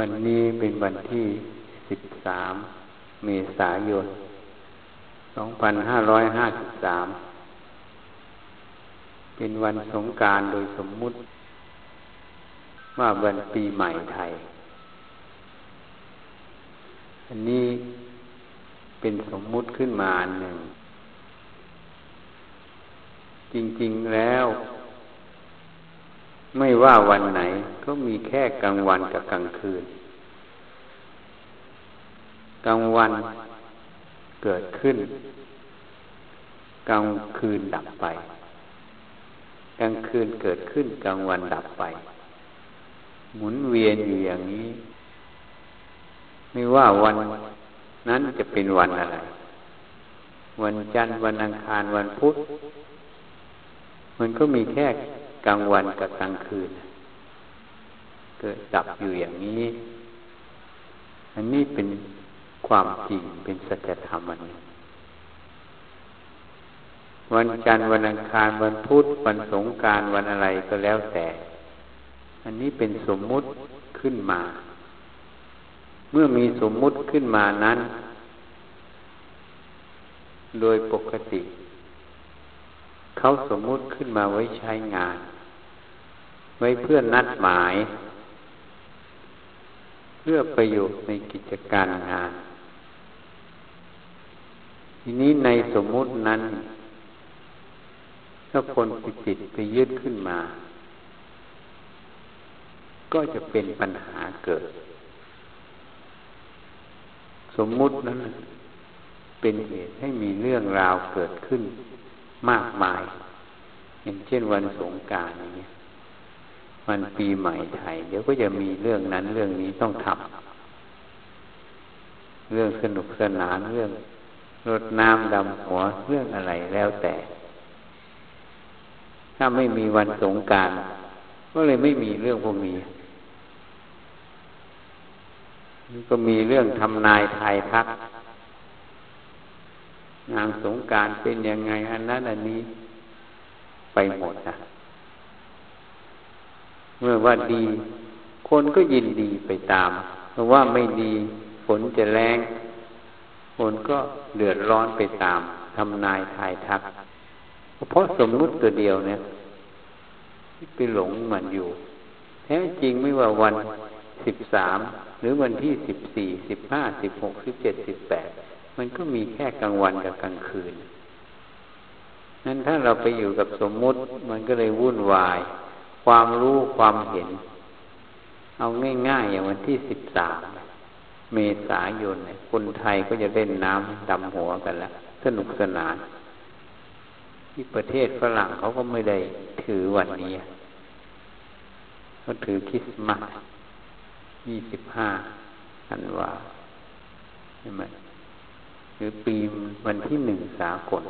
วันนี้เป็นวันที่สิบสามเมษายนสองพันห้ายห้าสิบสามเป็นวันสงการโดยสมมุติ ว่าวันปีใหม่ไทย อันนี้เป็นสมมุติขึ้นมาหนึ่ง จริง ๆ แล้ว ไม่ว่าวันไหนก็มีแค่กลางวันกับกลางคืน กลางวันเกิดขึ้น กลางคืนดับไป กลางคืนเกิดขึ้น กลางวันดับไป หมุนเวียนอยู่อย่างนี้ ไม่ว่าวัน นั้นจะเป็นวันอะไร วันจันทร์วันอังคารวันพุธมันก็มีแค่ กลางวันกับกลางคืน เกิดดับอยู่อย่างนี้ อันนี้เป็นความจริงเป็นสัจธรรมอันนี้วันจันทร์วันอังคารวันพุธวันสงการวันอะไรก็แล้วแต่ อันนี้เป็นสมมุติขึ้นมา เมื่อมีสมมุติขึ้นมานั้น โดยปกติ เขาสมมุติขึ้นมาไว้ใช้งาน ไว้เพื่อนัดหมาย เพื่อประโยชน์ในกิจการงาน ทีนี้ในสมมุตินั้น ถ้าคนไปจิตไปยึดขึ้นมา ก็จะเป็นปัญหาเกิด สมมุตินั้นเป็นเหตุให้มีเรื่องราวเกิดขึ้นมากมาย อย่างเช่นวันสงการอย่างเงี้ยวันปีใหม่ไทย เดี๋ยวก็จะมีเรื่องนั้นเรื่องนี้ต้องทำเรื่องสนุกสนานเรื่องรดน้ำดำหัวเรื่องอะไรแล้วแต่ ถ้าไม่มีวันสงการก็เลยไม่มีเรื่องพวกนี้ก็มีเรื่องทำนายทายทักนางสงการเป็นยังไงอันนั้นอันนี้ไปหมดนะ เมื่อว่าดี คนก็ยินดีไปตามเพราะว่าไม่ดีฝนจะแรงคนก็เดือดร้อนไปตามทำนายทายทัก เพราะสมมุติตัวเดียวเนี่ยที่ไปหลงมันอยู่ แท้จริงไม่ว่าวันสิบสามหรือวันที่สิบสี่สิบห้าสิบหกสิบเจ็ดสิบแปดมันก็มีแค่กลางวันกับกลางคืนนั้นถ้าเราไปอยู่กับสมมุติมันก็เลยวุ่นวาย ความรู้ความเห็น เอาง่ายๆอย่างวันที่สิบสามเมษายนคนไทยก็จะเล่นน้ำดำหัวกันแล้วสนุกสนาน ที่ประเทศฝรั่งเขาก็ไม่ได้ถือวันนี้เขาถือคริสต์มาสยี่สิบห้าธันวาใช่ไหมหรือปีวันที่หนึ่งสากล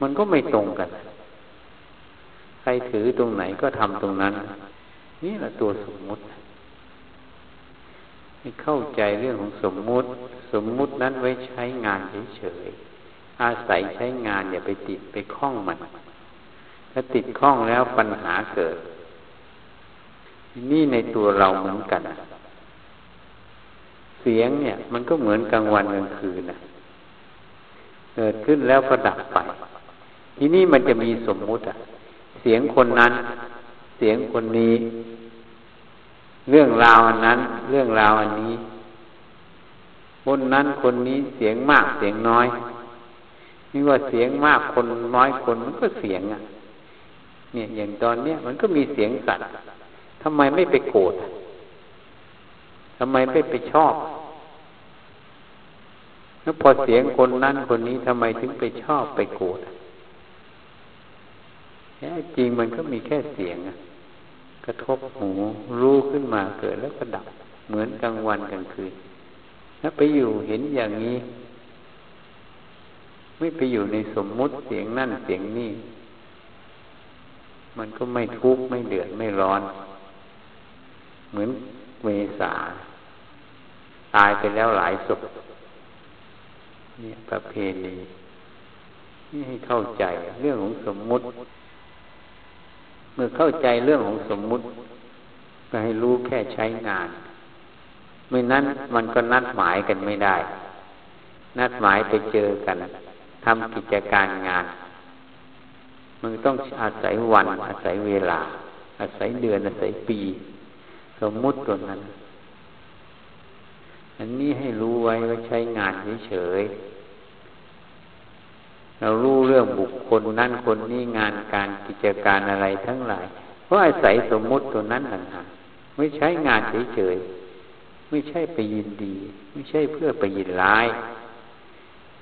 มันก็ไม่ตรงกัน รถือตรงไหนก็ทำตรงนั้น นี่แหละตัวสมมุติให้เข้าใจเรื่องของสมมุติ สมมุตินั้นไว้ใช้งานเฉยๆอาศัยใช้งานอย่าไปติดไปคล้องมัน ถ้าติดคล้องแล้วปัญหาเกิด นี่ในตัวเราเหมือนกันเสียงเนี่ย มันก็เหมือนกลางวันกลางคืนนะเกิดขึ้นแล้วก็ดับไป ทีนี้มันจะมีสมมุติอะ สียงคนนั้น เสียงคนนี้ เรื่องราวอันนั้น เรื่องราวอันนี้ คนนั้นคนนี้เสียงมากเสียงน้อยนี่ว่าเสียงมากคนน้อยคนมันก็เสียงอะ เนี่ยอย่างตอนเนี้ยมันก็มีเสียงสัตว์ทำไมไม่ไปโกรธทำไมไม่ไปชอบแล้วพอเสียงคนนั้นคนนี้ทำไมถึงไปชอบไปโกรธ แท้จริงมันก็มีแค่เสียงกระทบหูรู้ขึ้นมาเกิดแล้วก็ดับ เหมือนกลางวันกลางคืนถ้าไปอยู่เห็นอย่างนี้ ไม่ไปอยู่ในสมมุติเสียงนั่นเสียงนี่มันก็ไม่ทุกข์ไม่เดือดไม่ร้อน เหมือนเมษา ตายไปแล้วหลายศพเนี่ยประเพณีนี่ให้เข้าใจเรื่องของสมมุติ เมื่อเข้าใจเรื่องของสมมุติก็ให้รู้แค่ใช้งาน ไม่นั้นมันก็นัดหมายกันไม่ได้ นัดหมายไปเจอกันทำกิจการงาน มันต้องอาศัยวัน อาศัยเวลา อาศัยเดือนอาศัยปี สมมุติตัวนั้น อันนี้ให้รู้ไว้ว่าใช้งานเฉยๆ เรารู้เรื่องบุคคลนั่นคนนี้งานการกิจการอะไรทั้งหลายเพราะอาศัยสมมุติตัวนั้นต่างหากไม่ใช้งานเฉยๆไม่ใช่ไปยินดี ไม่ใช่เพื่อไปยินร้าย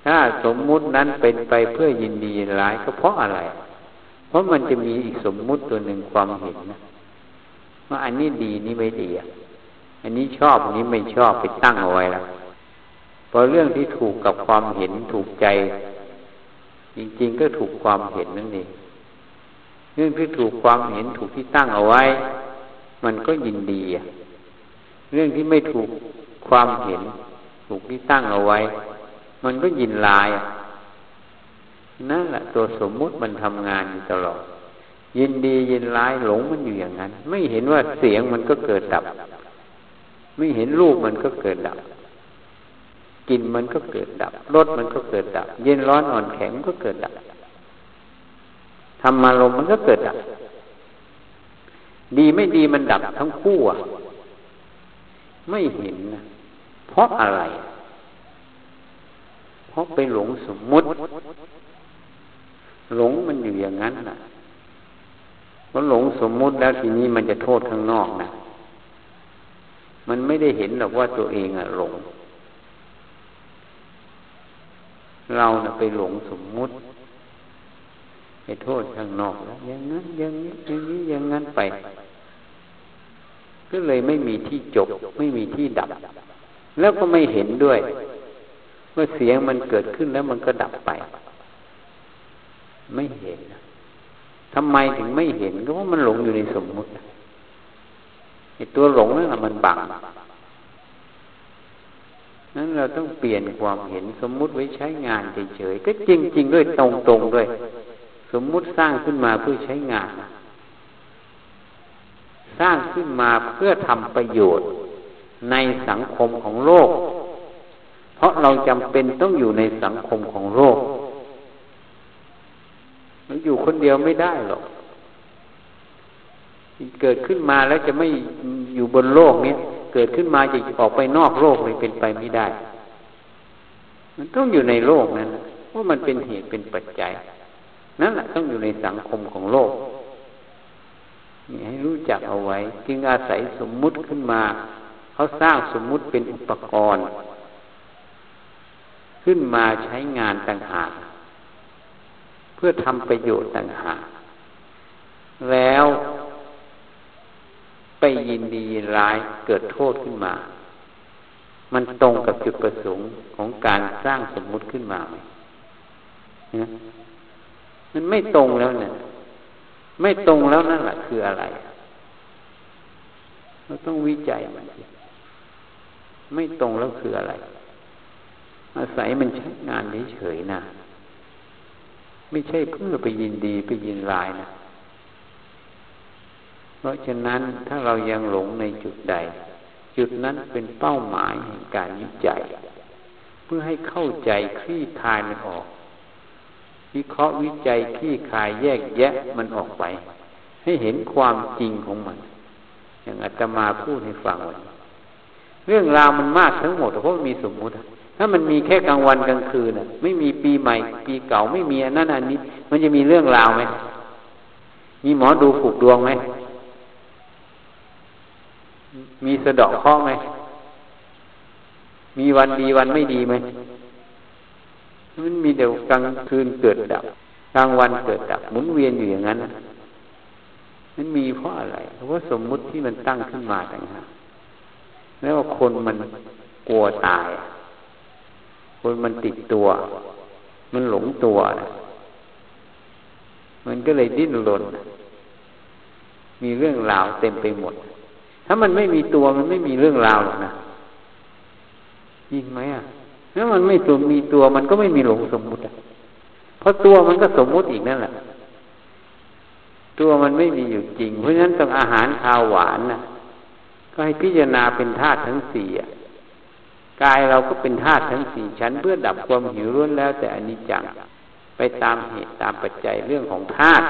ถ้าสมมุตินั้นเป็นไปเพื่อยินดียินร้ายก็เพราะอะไร เพราะมันจะมีอีกสมมุติตัวหนึ่งความเห็นนะว่าอันนี้ดีนี่ไม่ดีอันนี้ชอบอันนี้ไม่ชอบไปตั้งเอาไว้ล้วพอเรื่องที่ถูกกับความเห็นถูกใจ จริงๆก็ถูกความเห็นนั่นเองเรื่องที่ถูกความเห็นถูกที่ตั้งเอาไว้ มันก็ยินดีเรื่องที่ไม่ถูกความเห็น ถูกที่ตั้งเอาไว้ มันก็ยินลายนั่นแหละตัวสมมุติมันทำงานอยู่ตลอด ยินดียินร้ายหลงมันอยู่อย่างนั้น ไม่เห็นว่าเสียงมันก็เกิดดับ ไม่เห็นรูปมันก็เกิดดับ กินมันก็เกิดดับรสมันก็เกิดดับ เย็นร้อนอ่อนแข็งก็เกิดดับธรรมารมมันก็เกิดดับ ดีไม่ดีมันดับทั้งคู่อะไม่เห็นนะเพราะอะไร เพราะไปหลงสมมุติ หลงมันอยู่อย่างนั้นนะเพราะหลงสมมุติแล้วทีนี้มันจะโทษข้างนอกนะมันไม่ได้เห็นหรอกว่าตัวเองอะหลง เรานะไปหลงสมมุติไปโทษข้างนอกแล้วอย่างนั้นอย่างนี้อย่างนี้อย่างนั้นไป ก็เลยไม่มีที่จบ ไม่มีที่ดับ แล้วก็ไม่เห็นด้วย เมื่อเสียงมันเกิดขึ้นแล้วมันก็ดับไป ไม่เห็นทำไมถึงไม่เห็นก็เพราะมันหลงอยู่ในสมมุติไอ้ตัวหลงนั่นแหละมันบัง นั้นเราต้องเปลี่ยนความเห็นสมมุติไว้ใช้งานเฉยๆก็จริง ๆ ด้วยตรงๆด้วย สมมุติสร้างขึ้นมาเพื่อใช้งาน สร้างขึ้นมาเพื่อทำประโยชน์ในสังคมของโลก เพราะเราจำเป็นต้องอยู่ในสังคมของโลกมันอยู่คนเดียวไม่ได้หรอกเกิดขึ้นมาแล้วจะไม่อยู่บนโลกนี้ เกิดขึ้นมาจะออกไปนอกโลกเลยเป็นไปไม่ได้ มันต้องอยู่ในโลกนั้นเพราะมันเป็นเหตุเป็นปัจจัย นั่นแหละต้องอยู่ในสังคมของโลกนี่ให้รู้จักเอาไว้ จึงอาศัยสมมุติขึ้นมา เขาสร้างสมมุติเป็นอุปกรณ์ ขึ้นมาใช้งานต่างหากเพื่อทำประโยชน์ต่างหากแล้ว ไปยินดียินร้ายเกิดโทษขึ้นมา มันตรงกับจุดประสงค์ของการสร้างสมมุติขึ้นมาไหมมันไม่ตรงแล้วเนี่ย ไม่ตรงแล้วนั่นแหละคืออะไร เราต้องวิจัยมันไม่ตรงแล้วคืออะไร อาศัยมันใช้งานเฉยๆนะ ไม่ใช่เพื่อไปยินดีไปยินร้ายนะ ราะฉะนั้นถ้าเรายังหลงในจุดใด จุดนั้นเป็นเป้าหมายแห่งการวิจัย เพื่อให้เข้าใจคลี่คลายมันออก วิเคราะห์วิจัยขี้คายแยกแยะมันออกไป ให้เห็นความจริงของมัน อย่างอาตมาพูดให้ฟังวันเรื่องราวมันมากทั้งหมดเพราะมันมีสมมุติถ้ามันมีแค่กลางวันกลางคืนน่ะ ไม่มีปีใหม่ ปีเก่าไม่มีอันนั้นอันนี้ มันจะมีเรื่องราวไหมมีหมอดูผูกดวงไหม มีสะดอกข้อไหม มีวันดีวันไม่ดีไหม มันมีเดี๋ยวกลางคืนเกิดดับ กลางวันเกิดดับหมุนเวียนอยู่อย่างนั้นมันมีเพราะอะไร เพราะสมมุติที่มันตั้งขึ้นมาต่างหากแล้วคนมันกลัวตาย คนมันติดตัว มันหลงตัว มันก็เลยดิ้นรน มีเรื่องราวเต็มไปหมด ถ้ามันไม่มีตัวมันไม่มีเรื่องราวหรอกนะยิงไหมอะถ้ามันไม่ตัวมีตัวมันก็ไม่มีหลงสมมุติเพราะตัวมันก็สมมุติอีกนั่นแหละตัวมันไม่มีอยู่จริง เพราะฉะนั้นต้องอาหารข้าวหวานนะก็ให้พิจารณาเป็นธาตุทั้งสี่กายเราก็เป็นธาตุทั้งสี่ชั้น เพื่อดับความหิวร้วนแล้ว แต่อันนี้จังไปตามเหตุตามปัจจัยเรื่องของธาตุ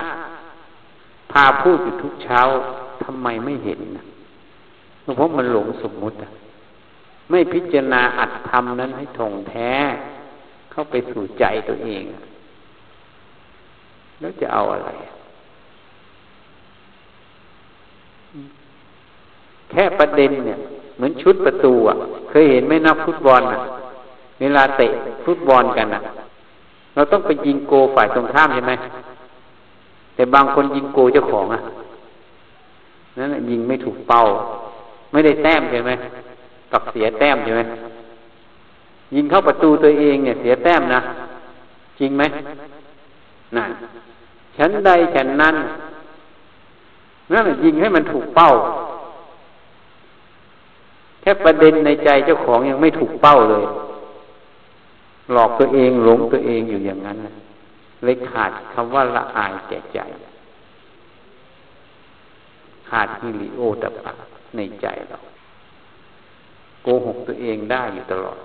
พาพูดอยู่ทุกเช้าทำไมไม่เห็นนะ เพราะมันหลงสมมุติอะไม่พิจารณาอัดทำนั้นให้ทงแท้ เข้าไปสู่ใจตัวเอง แล้วจะเอาอะไร แค่ประเด็นเนี่ย เหมือนชุดประตูอะ เคยเห็นไหมนักฟุตบอลอะ เวลาเตะฟุตบอลกันอะ เราต้องไปยิงโกฝ่ายตรงข้ามใช่ไหมแต่บางคนยิงโกเจ้าของอะนั่นยิงไม่ถูกเป้า ไม่ได้แต้มใช่ไหมกับเสียแต้มใช่ไหมยิงเข้าประตูตัวเองเนี่ย เสียแต้มนะจริงไหมนั่นฉันใดฉันนั้นนั่นยิงให้มันถูกเป้าแค่ประเด็นในใจเจ้าของยังไม่ถูกเป้าเลย หลอกตัวเองหลงตัวเองอยู่อย่างนั้นเลยขาดคำว่าละอายแก่ใจ ขาดฮิริโอตปะ ในใจเรา โกหกตัวเองได้อยู่ตลอด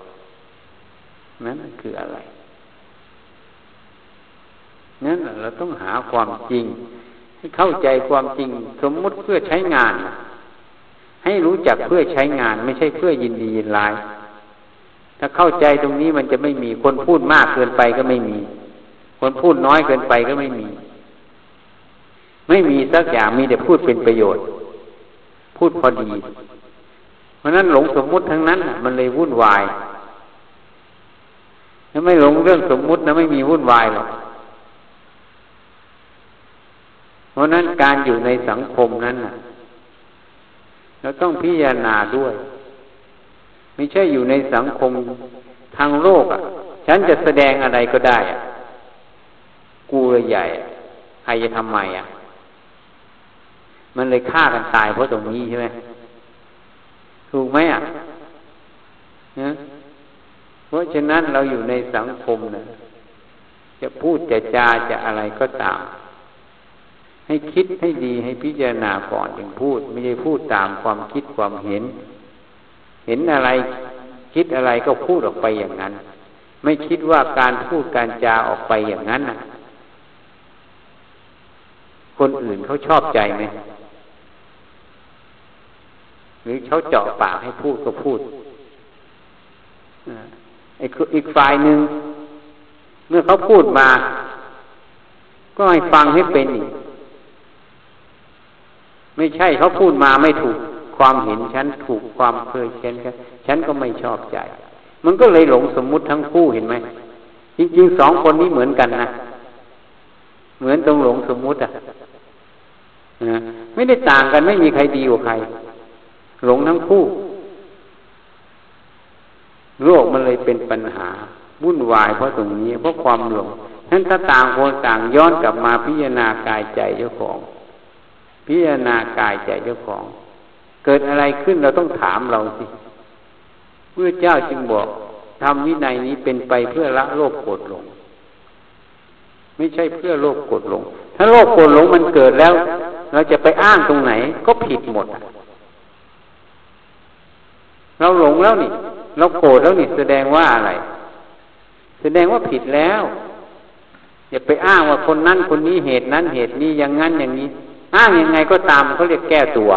นั่นคืออะไรนั่นเราต้องหาความจริง ให้เข้าใจความจริง สมมุติเพื่อใช้งาน ให้รู้จักเพื่อใช้งาน ไม่ใช่เพื่อยินดียินร้าย ถ้าเข้าใจตรงนี้มันจะไม่มีคนพูดมากเกินไปก็ไม่มี คนพูดน้อยเกินไปก็ไม่มี ไม่มีสักอย่างมีแต่พูดเป็นประโยชน์ พูดพอดี เพราะนั้นหลงสมมุติทั้งนั้นมันเลยวุ่นวายถ้าไม่หลงเรื่องสมมุตินะไม่มีวุ่นวายหรอกเพราะนั้นการอยู่ในสังคมนั้นนะเราต้องพิจารณาด้วย ไม่ใช่อยู่ในสังคมทางโลกอะ ฉันจะแสดงอะไรก็ได้อะกูเลยใหญ่ใครจะทำไมอะ มันเลยฆ่ากันตายเพราะตรงนี้ใช่ไหมถูกไหมอะนะเพราะฉะนั้นเราอยู่ในสังคมนะจะพูดจะจาจะอะไรก็ตาม ให้คิดให้ดีให้พิจารณาก่อนจึงพูด ไม่ใช่พูดตามความคิดความเห็น เห็นอะไร คิดอะไรก็พูดออกไปอย่างนั้น ไม่คิดว่าการพูดการจาออกไปอย่างนั้นนะคนอื่นเขาชอบใจไหม หรือเขาเจาะปากให้พูดก็พูดอีกฝ่ายหนึ่งเมื่อเขาพูดมา ก็ให้ฟังให้เป็นอีกไม่ใช่เขาพูดมาไม่ถูกความเห็นฉันถูกความเคยฉันฉันก็ไม่ชอบใจ มันก็เลยหลงสมมุติทั้งคู่เห็นไหมจริงๆสองคนนี้เหมือนกันนะเหมือนตรงหลงสมมุติอะไม่ได้ต่างกันไม่มีใครดีกว่าใคร หลงทั้งคู่ โลกมันเลยเป็นปัญหาวุ่นวายเพราะตรงนี้เพราะความหลงนั้นถ้าต่างคนต่างย้อนกลับมาพิจารณากายใจเจ้าของ พิจารณากายใจเจ้าของ เกิดอะไรขึ้นเราต้องถามเราสิเมื่อเจ้าจึงบอกทำวินัยนี้เป็นไปเพื่อละโลกโกรธหลง ไม่ใช่เพื่อโลกโกรธหลง ถ้าโลกโกรธหลงมันเกิดแล้ว เราจะไปอ้างตรงไหนก็ผิดหมด เราหลงแล้วนี่ เราโกรธแล้วนี่แสดงว่าอะไร แสดงว่าผิดแล้ว อย่าไปอ้างว่าคนนั้นคนนี้เหตุนั้นเหตุนี้อย่างนั้นอย่างนี้ อ้างยังไงก็ตามเขาเรียกแก้ตัว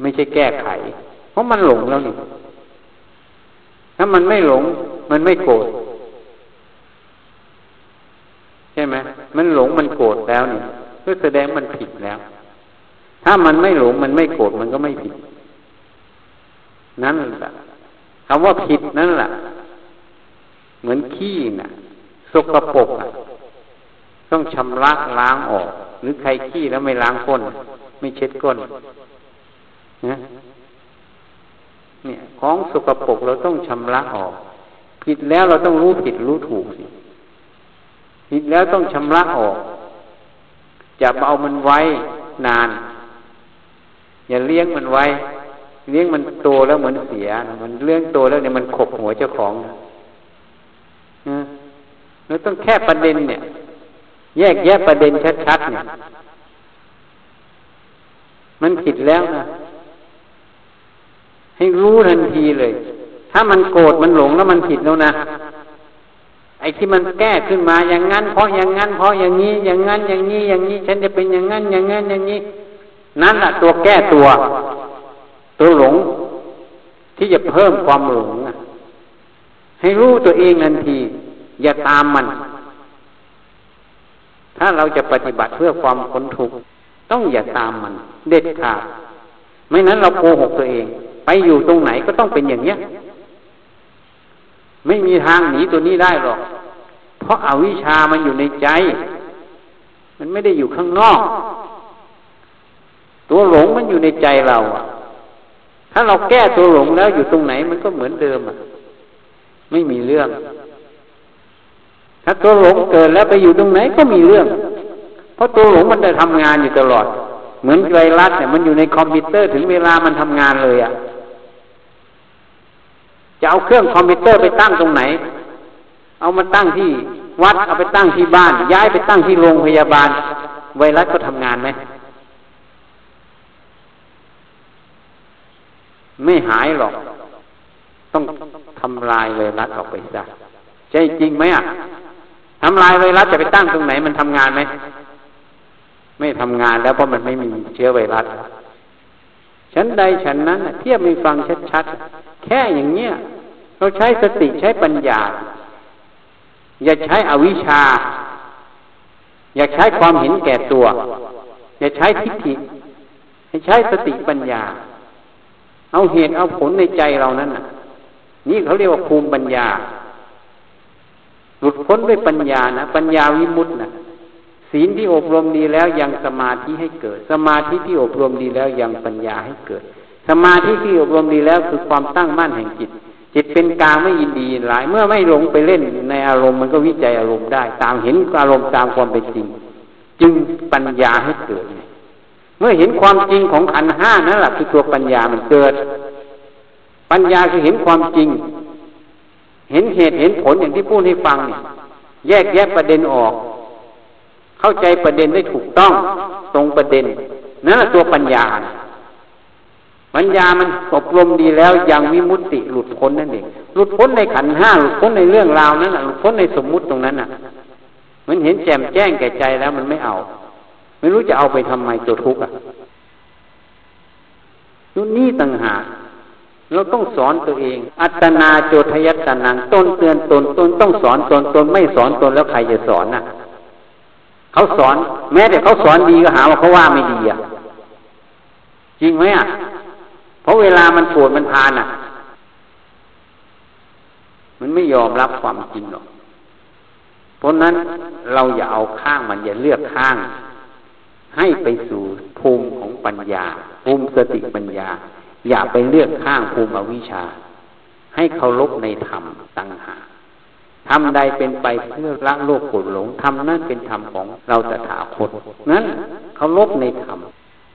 ไม่ใช่แก้ไข เพราะมันหลงแล้วนี่ ถ้ามันไม่หลง มันไม่โกรธใช่ไหมมันหลงมันโกรธแล้วนี่ก็แสดงมันผิดแล้ว ถ้ามันไม่หลงมันไม่โกรธมันก็ไม่ผิด นั่นแหละคำว่าผิดนั่นแหละเหมือนขี้น่ะสกปรกอะ ต้องชำระล้างออก หรือใครขี้แล้วไม่ล้างก้น ไม่เช็ดก้นนะเนี่ย ของสกปรกเราต้องชำระออก ผิดแล้วเราต้องรู้ผิดรู้ถูกสิผิดแล้วต้องชำระออกจะเอามันไว้นาน อย่าเลี้ยงมันไว้ เลี้ยงมันโตแล้วเหมือนเสียมันเลี้ยงโตแล้วเนี่ยมันขบหัวเจ้าของนะเราต้องแค่ประเด็นเนี่ย แยกแยะประเด็นชัดๆเนี่ยมันผิดแล้วนะให้รู้ทันทีเลย ถ้ามันโกรธมันหลงแล้วมันผิดแล้วนะไอ้ที่มันแก้ขึ้นมาอย่างนั้น เพราะอย่างนั้น เพราะอย่างนี้ อย่างนั้น อย่างนี้ อย่างนี้ ฉันจะเป็นอย่างนั้น อย่างนั้น อย่างนี้ นั่นแหละตัวแก้ตัว ตัวหลง ที่จะเพิ่มความหลงให้รู้ตัวเองทันที อย่าตามมัน ถ้าเราจะปฏิบัติเพื่อความพ้นทุกข์ต้องอย่าตามมัน เด็ดขาดไม่นั้นเราโกหกตัวเอง ไปอยู่ตรงไหนก็ต้องเป็นอย่างเนี้ย ไม่มีทางหนีตัวนี้ได้หรอก เพราะอาวิชามันอยู่ในใจ มันไม่ได้อยู่ข้างนอก ตัวหลงมันอยู่ในใจเราอะ ถ้าเราแก้ตัวหลงแล้วอยู่ตรงไหนมันก็เหมือนเดิมอะ ไม่มีเรื่อง ถ้าตัวหลงเกิดแล้วไปอยู่ตรงไหนก็มีเรื่อง เพราะตัวหลงมันจะทำงานอยู่ตลอด เหมือนไวรัสเนี่ยมันอยู่ในคอมพิวเตอร์ถึงเวลามันทำงานเลยอะ จะเอาเครื่องคอมพิวเตอร์ไปตั้งตรงไหน เอามาตั้งที่วัดเอาไปตั้งที่บ้าน ย้ายไปตั้งที่โรงพยาบาล ไวรัสก็ทำงานไหม ไม่หายหรอก ต้องทำลายไวรัสออกไปซะใช่จริงไหมอะทำลายไวรัสจะไปตั้งตรงไหนมันทำงานไหมไม่ทำงานแล้วเพราะมันไม่มีเชื้อไวรัสฉันใดฉันนั้นเทียบมีฟังชัดๆ แค่อย่างเนี้ยเราใช้สติใช้ปัญญา อย่าใช้อวิชชา อย่าใช้ความเห็นแก่ตัว อย่าใช้ทิฏฐิให้ใช้สติปัญญา เอาเหตุเอาผลในใจเรานั้นน่ะ นี่เขาเรียกว่าภูมิปัญญา หลุดพ้นด้วยปัญญานะปัญญาวิมุตต์นะศีลที่อบรมดีแล้วยังสมาธิให้เกิด สมาธิที่อบรมดีแล้วยังปัญญาให้เกิด สมาธิที่อบรมดีแล้วคือความตั้งมั่นแห่งจิต จิตเป็นกลางไม่ยินดีหลาย เมื่อไม่หลงไปเล่นในอารมณ์มันก็วิจัยอารมณ์ได้ ตามเห็นอารมณ์ตามความเป็นจริง จึงปัญญาให้เกิดเมื่อเห็นความจริงของขันห้านั่นแหละคือตัวปัญญามันเกิด ปัญญาคือเห็นความจริง เห็นเหตุเห็นผลอย่างที่พูดให้ฟังเนี่ยแยกแยะประเด็นออก เข้าใจประเด็นได้ถูกต้องตรงประเด็นนั่นแหละตัวปัญญา ปัญญามันอบรมดีแล้วยังวิมุตติหลุดพ้นนั่นเองหลุดพ้นในขันห้าหลุดพ้นในเรื่องราวนั้นหลุดพ้นในสมมุติตรงนั้นน่ะ มันเห็นแจ่มแจ้งแก่ใจแล้วมันไม่เอา ไม่รู้จะเอาไปทำไมตัวทุกข์อะนู่นนี่ต่างหากเราต้องสอนตัวเอง อัตนาโจทยัตนังตนเตือนตนตนต้องสอนตนตนไม่สอนตนแล้วใครจะสอนน่ะเขาสอน แม้แต่เขาสอนดีก็หาว่าเขาว่าไม่ดีอะจริงไหมอะเพราะเวลามันปวดมันทานอะ มันไม่ยอมรับความจริงหรอกเพราะนั้นเราอย่าเอาข้างมันอย่าเลือกข้าง ให้ไปสู่ภูมิของปัญญา ภูมิสติปัญญา อย่าไปเลือกข้างภูมิอวิชชา ให้เคารพในธรรมตั้งหาทำใดเป็นไปเพื่อละโลกกรธหลงทำนั่นเป็นธรรมของเราตถาคตนั้นเขาลบในธรรม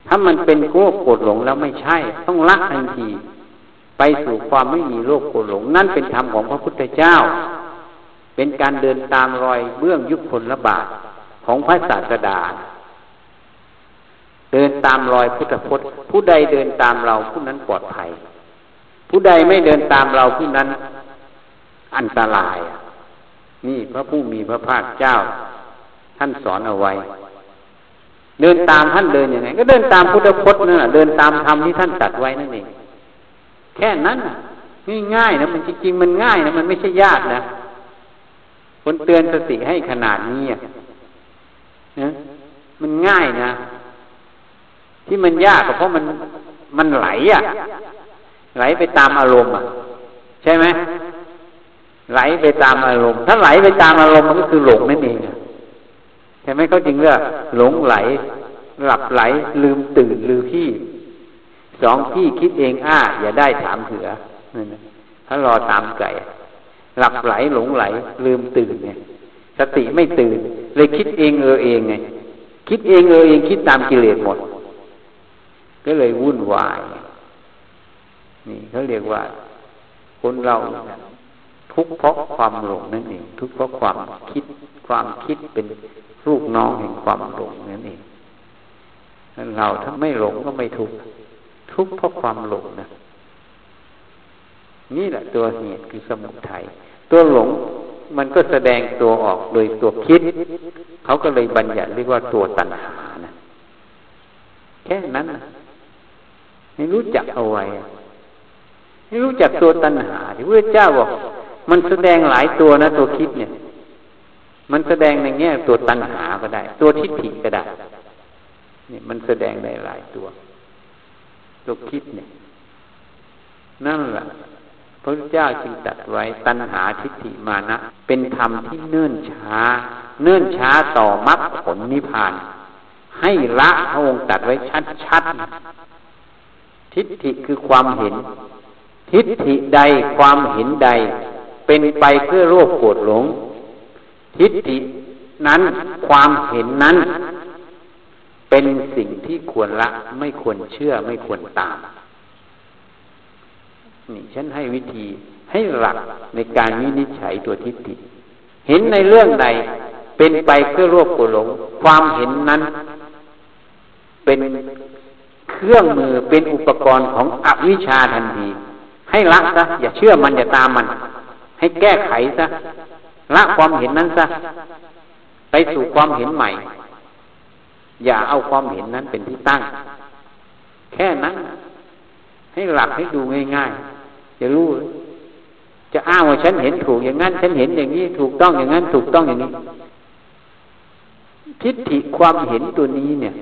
ถ้ามันเป็นโลกกรธหลงแล้วไม่ใช่ ต้องละทันที ไปสู่ความไม่มีโลกกรธหลง นั่นเป็นธรรมของพระพุทธเจ้า เป็นการเดินตามรอยเบื้องยุคผลบาทของพระศาสดา เดินตามรอยพุทธพจน์ ผู้ใดเดินตามเราผู้นั้นปลอดภัย ผู้ใดไม่เดินตามเราผู้นั้นอันตราย นี่พระผู้มีพระภาคเจ้า ท่านสอนเอาไว้ เดินตามท่านเดินยังไง ก็เดินตามพุทธพจน์นั่นแหละเดินตามธรรมที่ท่านตัดไว้นั่นเองแค่นั้นง่ายๆนะมันจริงๆมันง่ายนะมันไม่ใช่ยากนะคนเตือนสติให้ขนาดนี้นะมันง่ายนะ ที่มันยากก็เพราะมันมันไหลอะ ไหลไปตามอารมณ์อะ ใช่ไหมไหลไปตามอารมณ์ถ้าไหลไปตามอารมณ์มันก็คือหลงนั่นเองใช่ไหมเขาจริงเรื่องหลงไหล หลับไหล ลืมตื่นลืมพี่สองพี่คิดเองอ้าอย่าได้ถามเถือถ้ารอตามไก่หลับไหลหลงไหล ลืมตื่นเนี่ย สติไม่ตื่น เลยคิดเองเออเองไงคิดเองเออเองคิดตามกิเลสหมด ก็เลยวุ่นวาย นี่เขาเรียกว่า คนเราทุกเพราะความหลงนั่นเอง ทุกเพราะความคิดความคิดเป็นลูกน้องแห่งความหลงนั่นเองเราถ้าไม่หลงก็ไม่ทุกข์ทุกข์เพราะความหลงนะนี่แหละตัวเหตุคือสมุทัยตัวหลงมันก็แสดงตัวออกโดยตัวคิด เขาก็เลยบัญญัติเรียกว่าตัวตัณหานะแค่นั้นนะ ให้รู้จักเอาไว้ ให้รู้จักตัวตัณหาที่พระเจ้าบอก มันแสดงหลายตัวนะ ตัวคิดเนี่ย มันแสดงในแง่ตัวตัณหาก็ได้ ตัวทิฏฐิก็ได้เนี่ยมันแสดงได้หลายตัว ตัวคิดเนี่ย นั่นแหละพระเจ้าจึงตัดไว้ตัณหาทิฏฐิมานะ เป็นธรรมที่เนื่นช้า เนื่นช้าต่อมรรคผลนิพพาน ให้ละพระองค์ตัดไว้ชัดๆ ทิฏฐิคือความเห็น ทิฏฐิใดความเห็นใด เป็นไปเพื่อโลภโกรธหลง ทิฏฐินั้นความเห็นนั้น เป็นสิ่งที่ควรละ ไม่ควรเชื่อไม่ควรตาม นี่ฉันให้วิธีให้หลักในการวินิจฉัยตัวทิฏฐิ เห็นในเรื่องใดเป็นไปเพื่อรวบกุหลง ความเห็นนั้น เป็น เครื่องมือเป็นอุปกรณ์ของอวิชชาทันที ให้ละซะอย่าเชื่อมันอย่าตามมัน ให้แก้ไขซะละความเห็นนั้นซะไปสู่ความเห็นใหม่ อย่าเอาความเห็นนั้นเป็นที่ตั้ง แค่นั้น ให้หลักให้ดูง่ายๆจะรู้จะอ้างว่าฉันเห็นถูกอย่างนั้น ฉันเห็นอย่างนี้ถูกต้องอย่างนั้น ถูกต้องอย่างนี้ทิฏฐิความเห็นตัวนี้เนี่ย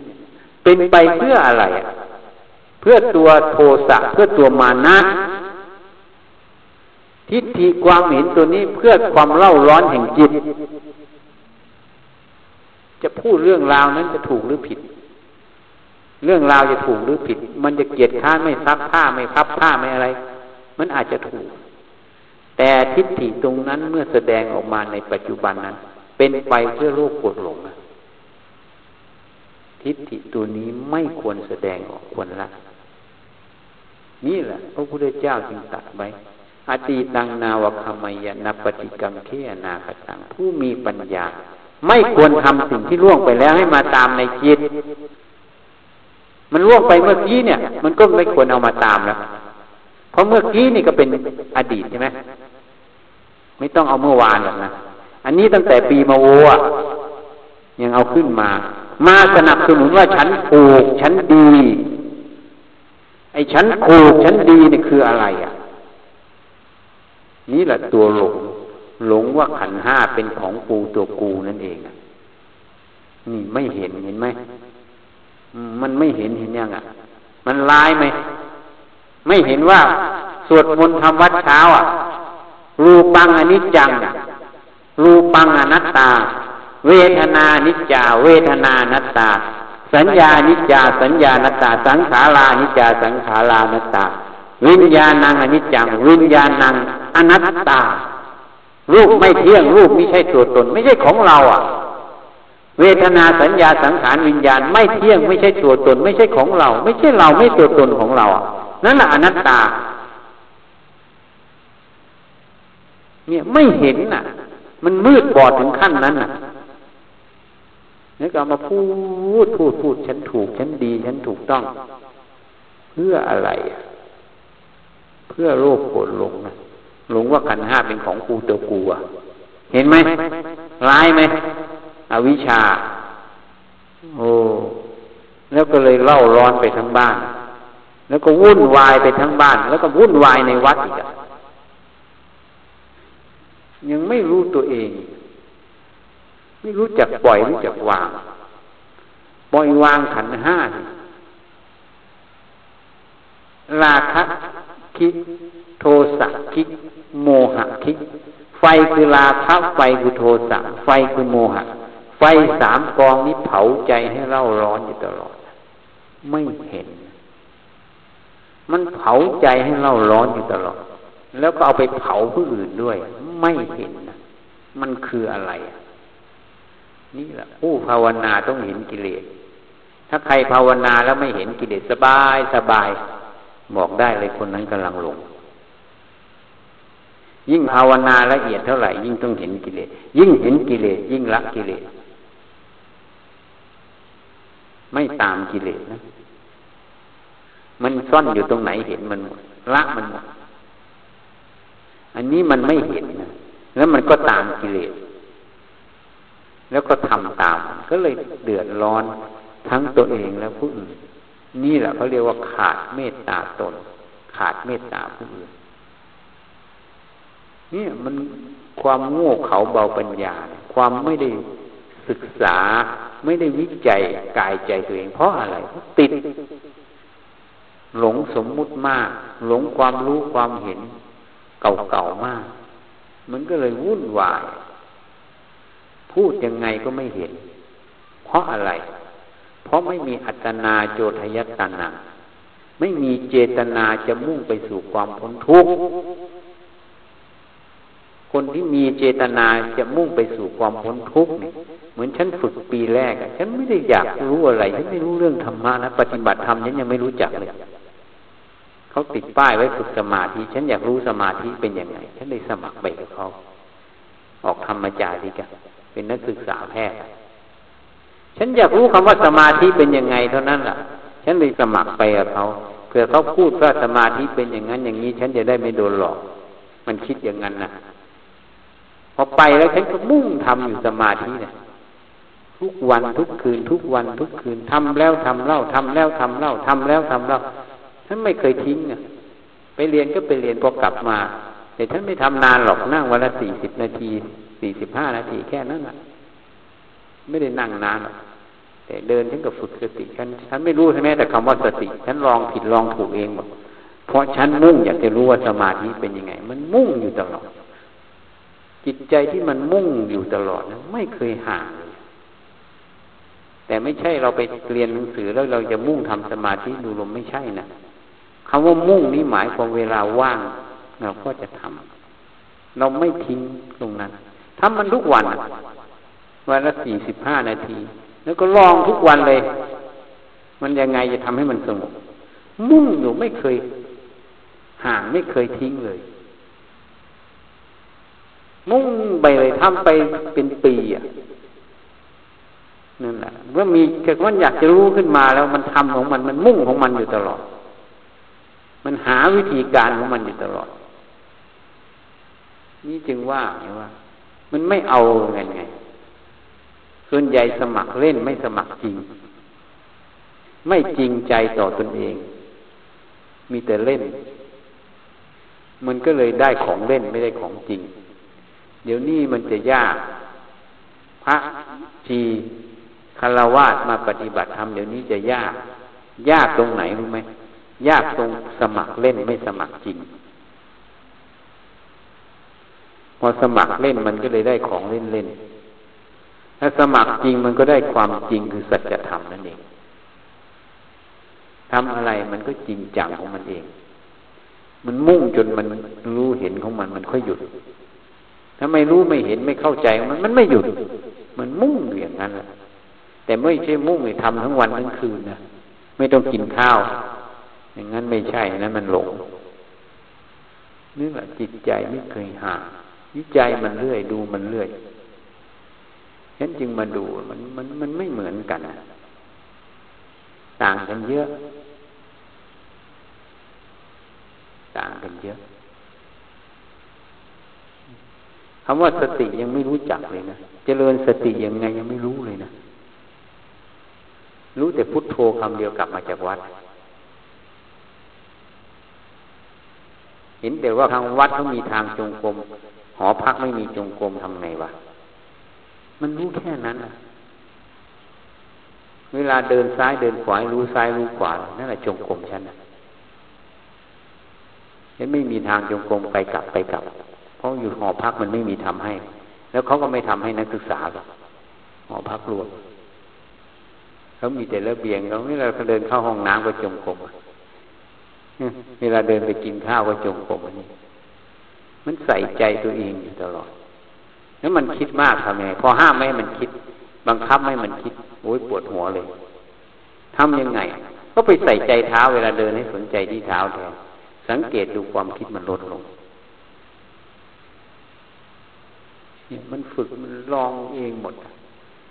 เป็นไปเพื่ออะไรอะ เพื่อตัวโทสะเพื่อตัวมานะทิฏฐิความเห็นตัวนี้เพื่อความเล่าร้อนแห่งจิต จะพูดเรื่องราวนั้นจะถูกหรือผิด เรื่องราวจะถูกหรือผิด มันจะเกียดค้านไม่ซับผ้าไม่พับผ้าไม่อะไร มันอาจจะถูก แต่ทิฏฐิตรงนั้นเมื่อแสดงออกมาในปัจจุบันนั้น เป็นไปเพื่อโลกกดหลงทิฏฐิตัวนี้ไม่ควรแสดงออกควรละ นี่แหละพระพุทธเจ้าจึงตัดไว้อตีตังนาวคามยนปฏิกังเทนาคตังผู้มีปัญญา ไม่ควรทำสิ่งที่ล่วงไปแล้วให้มาตามในจิต มันล่วงไปเมื่อกี้เนี่ย มันก็ไม่ควรเอามาตามแล้วเพราะเมื่อกี้นี่ก็เป็นอดีตใช่ไหมไม่ต้องเอาเมื่อวานหรอกนะอันนี้ตั้งแต่ปีมาโวอะยังเอาขึ้นมา มาสนับสนุนว่าฉันถูกฉันดี อ้ฉันถูกฉันดีนี่คืออะไรอะ นี่แหละตัวหลง หลงว่าขันห้าเป็นของกูตัวกูนั่นเองนี่ไม่เห็นเห็นไหมมันไม่เห็นเห็นยังอะ มันลายไหมไม่เห็นว่าสวดมนต์ทำวัดเช้าอะ รูปังอนิจจัง รูปังอนัตตา เวทนานิจจา เวทนานัตตา สัญญานิจจาสัญญานัตตา สังขารานิจจาสังขารานัตตา วิญญาณังอนิจจัง วิญญาณังอนัตตา รูปไม่เที่ยงรูปไม่ใช่ตัวตน ไม่ใช่ของเราอะ เวทนาสัญญาสังขารวิญญาณไม่เที่ยงไม่ใช่ตัวตน ไม่ใช่ของเรา ไม่ใช่เราไม่ตัวตนของเราอะนั่นแหละอนัตตา เนี่ยไม่เห็นน่ะ มันมืดบอดถึงขั้นนั้นน่ะ นี่ก็มาพูดพูดพูดฉันถูก ฉันดี ฉันถูกต้อง เพื่ออะไร เพื่อโลภโกรธหลงนะหลงว่าขันห้าเป็นของกูตัวกูอะเห็นไหมร้ายไหมอวิชชา โอ้แล้วก็เลยเล่าร้อนไปทั้งบ้าน แล้วก็วุ่นวายไปทั้งบ้าน แล้วก็วุ่นวายในวัดอีกยังไม่รู้ตัวเอง ไม่รู้จักปล่อยรู้จักวาง ปล่อยวางขันห้าราคะคิโทสะคิโมหะคิไฟคือราคะไฟคือโทสะไฟคือโมหะ ไฟสามกองนี้เผาใจให้เล่าร้อนอยู่ตลอด ไม่เห็น มันเผาใจให้เราร้อนอยู่ตลอด แล้วก็เอาไปเผาผู้อื่นด้วย ไม่เห็นนะมันคืออะไร นี่แหละผู้ภาวนาต้องเห็นกิเลส ถ้าใครภาวนาแล้วไม่เห็นกิเลสสบายสบายบอกได้เลยคนนั้นกำลังหลง ยิ่งภาวนาละเอียดเท่าไหร่ ยิ่งต้องเห็นกิเลส ยิ่งเห็นกิเลสยิ่งละกิเลส ไม่ตามกิเลสนะ มันซ่อนอยู่ตรงไหนเห็นมันละมันหมดอันนี้มันไม่เห็นนะแล้วมันก็ตามกิเลส แล้วก็ทำตาม ก็เลยเดือดร้อนทั้งตัวเองและผู้อื่น นี่แหละเขาเรียกว่าขาดเมตตาตน ขาดเมตตาผู้อื่นนี่มันความโง่เขาเบาปัญญา ความไม่ได้ศึกษาไม่ได้วิจัยกายใจตัวเองเพราะอะไร ติด หลงสมมุติมาก หลงความรู้ความเห็น เก่าๆมาก มันก็เลยวุ่นวาย พูดยังไงก็ไม่เห็น เพราะอะไร เพราะไม่มีอัตนาโจทยตนาไม่มีเจตนาจะมุ่งไปสู่ความพ้นทุกข์ คนที่มีเจตนาจะมุ่งไปสู่ความพ้นทุกข์เนี่ยเหมือนฉันฝึกปีแรกฉันไม่ได้อยากรู้อะไรฉันไม่รู้เรื่องธรรมะนะปฏิบัติธรรมฉันยังไม่รู้จักเลยเขาติดป้ายไว้ฝึกสมาธิ ฉันอยากรู้สมาธิเป็นยังไง ฉันเลยสมัครไปกับเขาออกธรรมจาริกะ เป็นนักศึกษาแพทย์ฉันอยากรู้คำว่าสมาธิเป็นยังไงเท่านั้นล่ะ ฉันเลยสมัครไปกับเขาเผื่อเขาพูดว่าสมาธิเป็นอย่างนั้นอย่างนี้ ฉันจะได้ไม่โดนหลอก มันคิดอย่างนั้นนะพอไปแล้วฉันก็มุ่งทำอยู่สมาธิเนี่ยทุกวันทุกคืน ทุกวันทุกคืนทำแล้วทำเล่าทำแล้วทำเล่าทำแล้วทำเล่าฉันไม่เคยทิ้งอะไปเรียนก็ไปเรียนพอกลับมา แต่ฉันไม่ทำนานหรอกนั่งวันละสี่สิบนาที สี่สิบห้านาทีแค่นั้นอะ ไม่ได้นั่งนานหรอกแต่เดินฉันก็ฝึกสติฉันฉันไม่รู้ใช่ไหมแต่คำว่าสติ ฉันลองผิดลองถูกเองหมดเพราะฉันมุ่งอยากจะรู้ว่าสมาธิเป็นยังไง มันมุ่งอยู่ตลอด จิตใจที่มันมุ่งอยู่ตลอดนะไม่เคยห่างแต่ไม่ใช่เราไปเรียนหนังสือแล้วเราจะมุ่งทำสมาธิดูลมไม่ใช่นะคำว่ามุ่งนี้หมายความเวลาว่าง เราก็จะทำเราไม่ทิ้งตรงนั้น ทำมันทุกวัน วันละสี่สิบห้านาที แล้วก็ลองทุกวันเลย มันยังไงจะทำให้มันสงบ มุ่งอยู่ไม่เคย ห่างไม่เคยทิ้งเลย มุ่งไปเลยทำไปเป็นปีอะนั่นแหละเมื่อมีเกิดว่าอยากจะรู้ขึ้นมาแล้วมันทำของมันมันมุ่งของมันอยู่ตลอด มันหาวิธีการของมันอยู่ตลอด นี่จึงว่าไงว่า มันไม่เอาไงไง ส่วนใหญ่สมัครเล่นไม่สมัครจริง ไม่จริงใจต่อตนเอง มีแต่เล่น มันก็เลยได้ของเล่นไม่ได้ของจริง เดี๋ยวนี้มันจะยาก พระชีคารวาสมาปฏิบัติธรรมเดี๋ยวนี้จะยาก ยากตรงไหนรู้ไหมยากตรงสมัครเล่นไม่สมัครจริง พอสมัครเล่นมันก็เลยได้ของเล่นเล่นถ้าสมัครจริงมันก็ได้ความจริงคือสัจธรรมนั่นเองทำอะไรมันก็จริงจังของมันเอง มันมุ่งจนมันรู้เห็นของมันมันค่อยหยุด ถ้าไม่รู้ไม่เห็นไม่เข้าใจมันมันไม่หยุด มันมุ่งอยู่อย่างนั้นแหละแต่ไม่ใช่มุ่งไปทำทั้งวันทั้งคืนนะไม่ต้องกินข้าว อย่างนั้นไม่ใช่นะมันหลงนี่แหละจิตใจไม่เคยห่าง วิจัยมันเรื่อย ดูมันเรื่อยฉันจึงมาดูมันมันมันไม่เหมือนกันต่างกันเยอะ ต่างกันเยอะคำว่าสติยังไม่รู้จักเลยนะเจริญสติยังไงยังไม่รู้เลยนะรู้แต่พุทโธคำเดียวกลับมาจากวัด เห็นแต่ว่าทางวัดเขามีทางจงกรม หอพักไม่มีจงกรมทำไงวะ มันรู้แค่นั้นนะเวลาเดินซ้ายเดินขวารู้ซ้ายรู้ขวา นั่นแหละจงกรมฉันนะเห็นไม่มีทางจงกรมไปกลับไปกลับ เพราะอยู่หอพักมันไม่มีทำให้ แล้วเขาก็ไม่ทำให้นักศึกษาหรอกหอพักรวมเขามีแต่ระเบียงเขาเวลาเขาเดินเข้าห้องน้ำก็จงกรมเวลาเดินไปกินข้าวก็จงกรมอันนี้ มันใส่ใจตัวเองอยู่ตลอด แล้วมันคิดมากทำไงพอห้ามไม่ให้มันคิด บังคับไม่ให้มันคิด โอ้ยปวดหัวเลยทำยังไง ก็ไปใส่ใจเท้าเวลาเดินให้สนใจที่เท้าแทนสังเกตดูความคิดมันลดลงเนี่ยมันฝึกมันลองเองหมด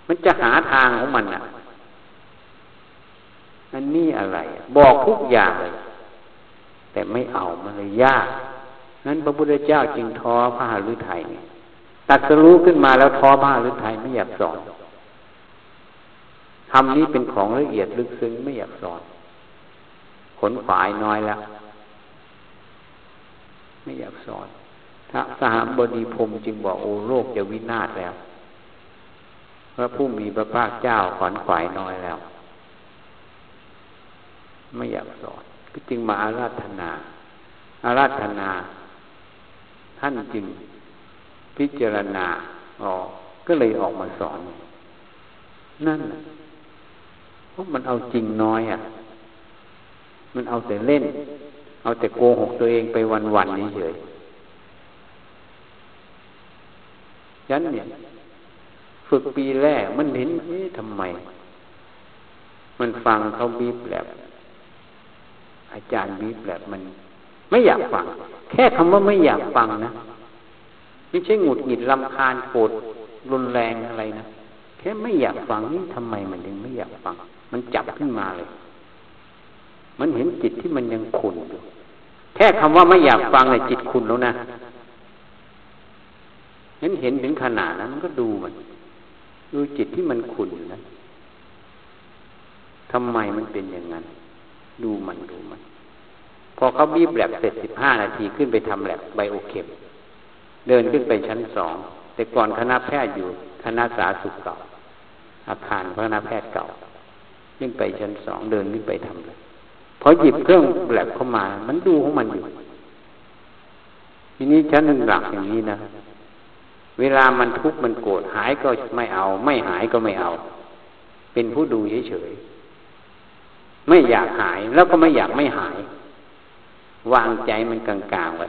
มันจะหาทางของมันอะ อันนี้อะไร บอกทุกอย่างเลย แต่ไม่เอามันเลยยาก นั้นพระพุทธเจ้าจึงท้อพระหฤทัยเนี่ยตัดสรู้ขึ้นมาแล้วท้อพระหฤทัยไม่อยากสอนทำนี้เป็นของละเอียดลึกซึ้งไม่อยากสอนขนฝายน้อยแล้วไม่อยากสอนพระสหบดีพรมจึงบอกโอ้โลกจะวินาศแล้วพระผู้มีพระภาคเจ้าขอนขวายน้อยแล้ว ไม่อยากสอนก็จึงมาอาราธนา อาราธนา ท่านจึงพิจารณาออกก็เลยออกมาสอน นั่นเพราะมันเอาจริงน้อยอะ มันเอาแต่เล่น เอาแต่โกหกตัวเองไปวันๆนี้เฉยยันเนี่ย ฝึกปีแรกมันเห็นเอ๊ะทำไม มันฟังเขาบีบแบบอาจารย์บีบแบบมัน ไม่อยากฟัง แค่คำว่าไม่อยากฟังนะ ไม่ใช่หงุดหงิดลำคาญโกรธรุนแรงอะไรนะแค่ไม่อยากฟังนี่ทำไมมันถึงไม่อยากฟัง มันจับขึ้นมาเลย มันเห็นจิตที่มันยังขุ่นอยู่แค่คำว่าไม่อยากฟังเลยจิตขุ่นแล้วนะเห็นเห็นถึงขนาดนั้นมันก็ดูมัน ดูจิตที่มันขุ่นนะทำไมมันเป็นอย่างนั้น ดูมันดูมัน พอเขาบีบแลบเสร็จสิบห้านาทีขึ้นไปทำแลบไบโอเคมเดินขึ้นไปชั้นสองแต่ก่อนคณะแพทย์อยู่คณะสาสุขเก่า อาคารคณะแพทย์เก่าขึ้นไปชั้นสองเดินขึ้นไปทำเลยพอหยิบเครื่องแลบเข้ามา มันดูของมันอยู่ทีนี้ชั้นหนึ่งหลักอย่างนี้นะเวลามันทุกข์มันโกรธหายก็ไม่เอา ไม่หายก็ไม่เอา เป็นผู้ดูเฉยๆไม่อยากหายแล้วก็ไม่อยากไม่หาย วางใจมันกลางๆไว้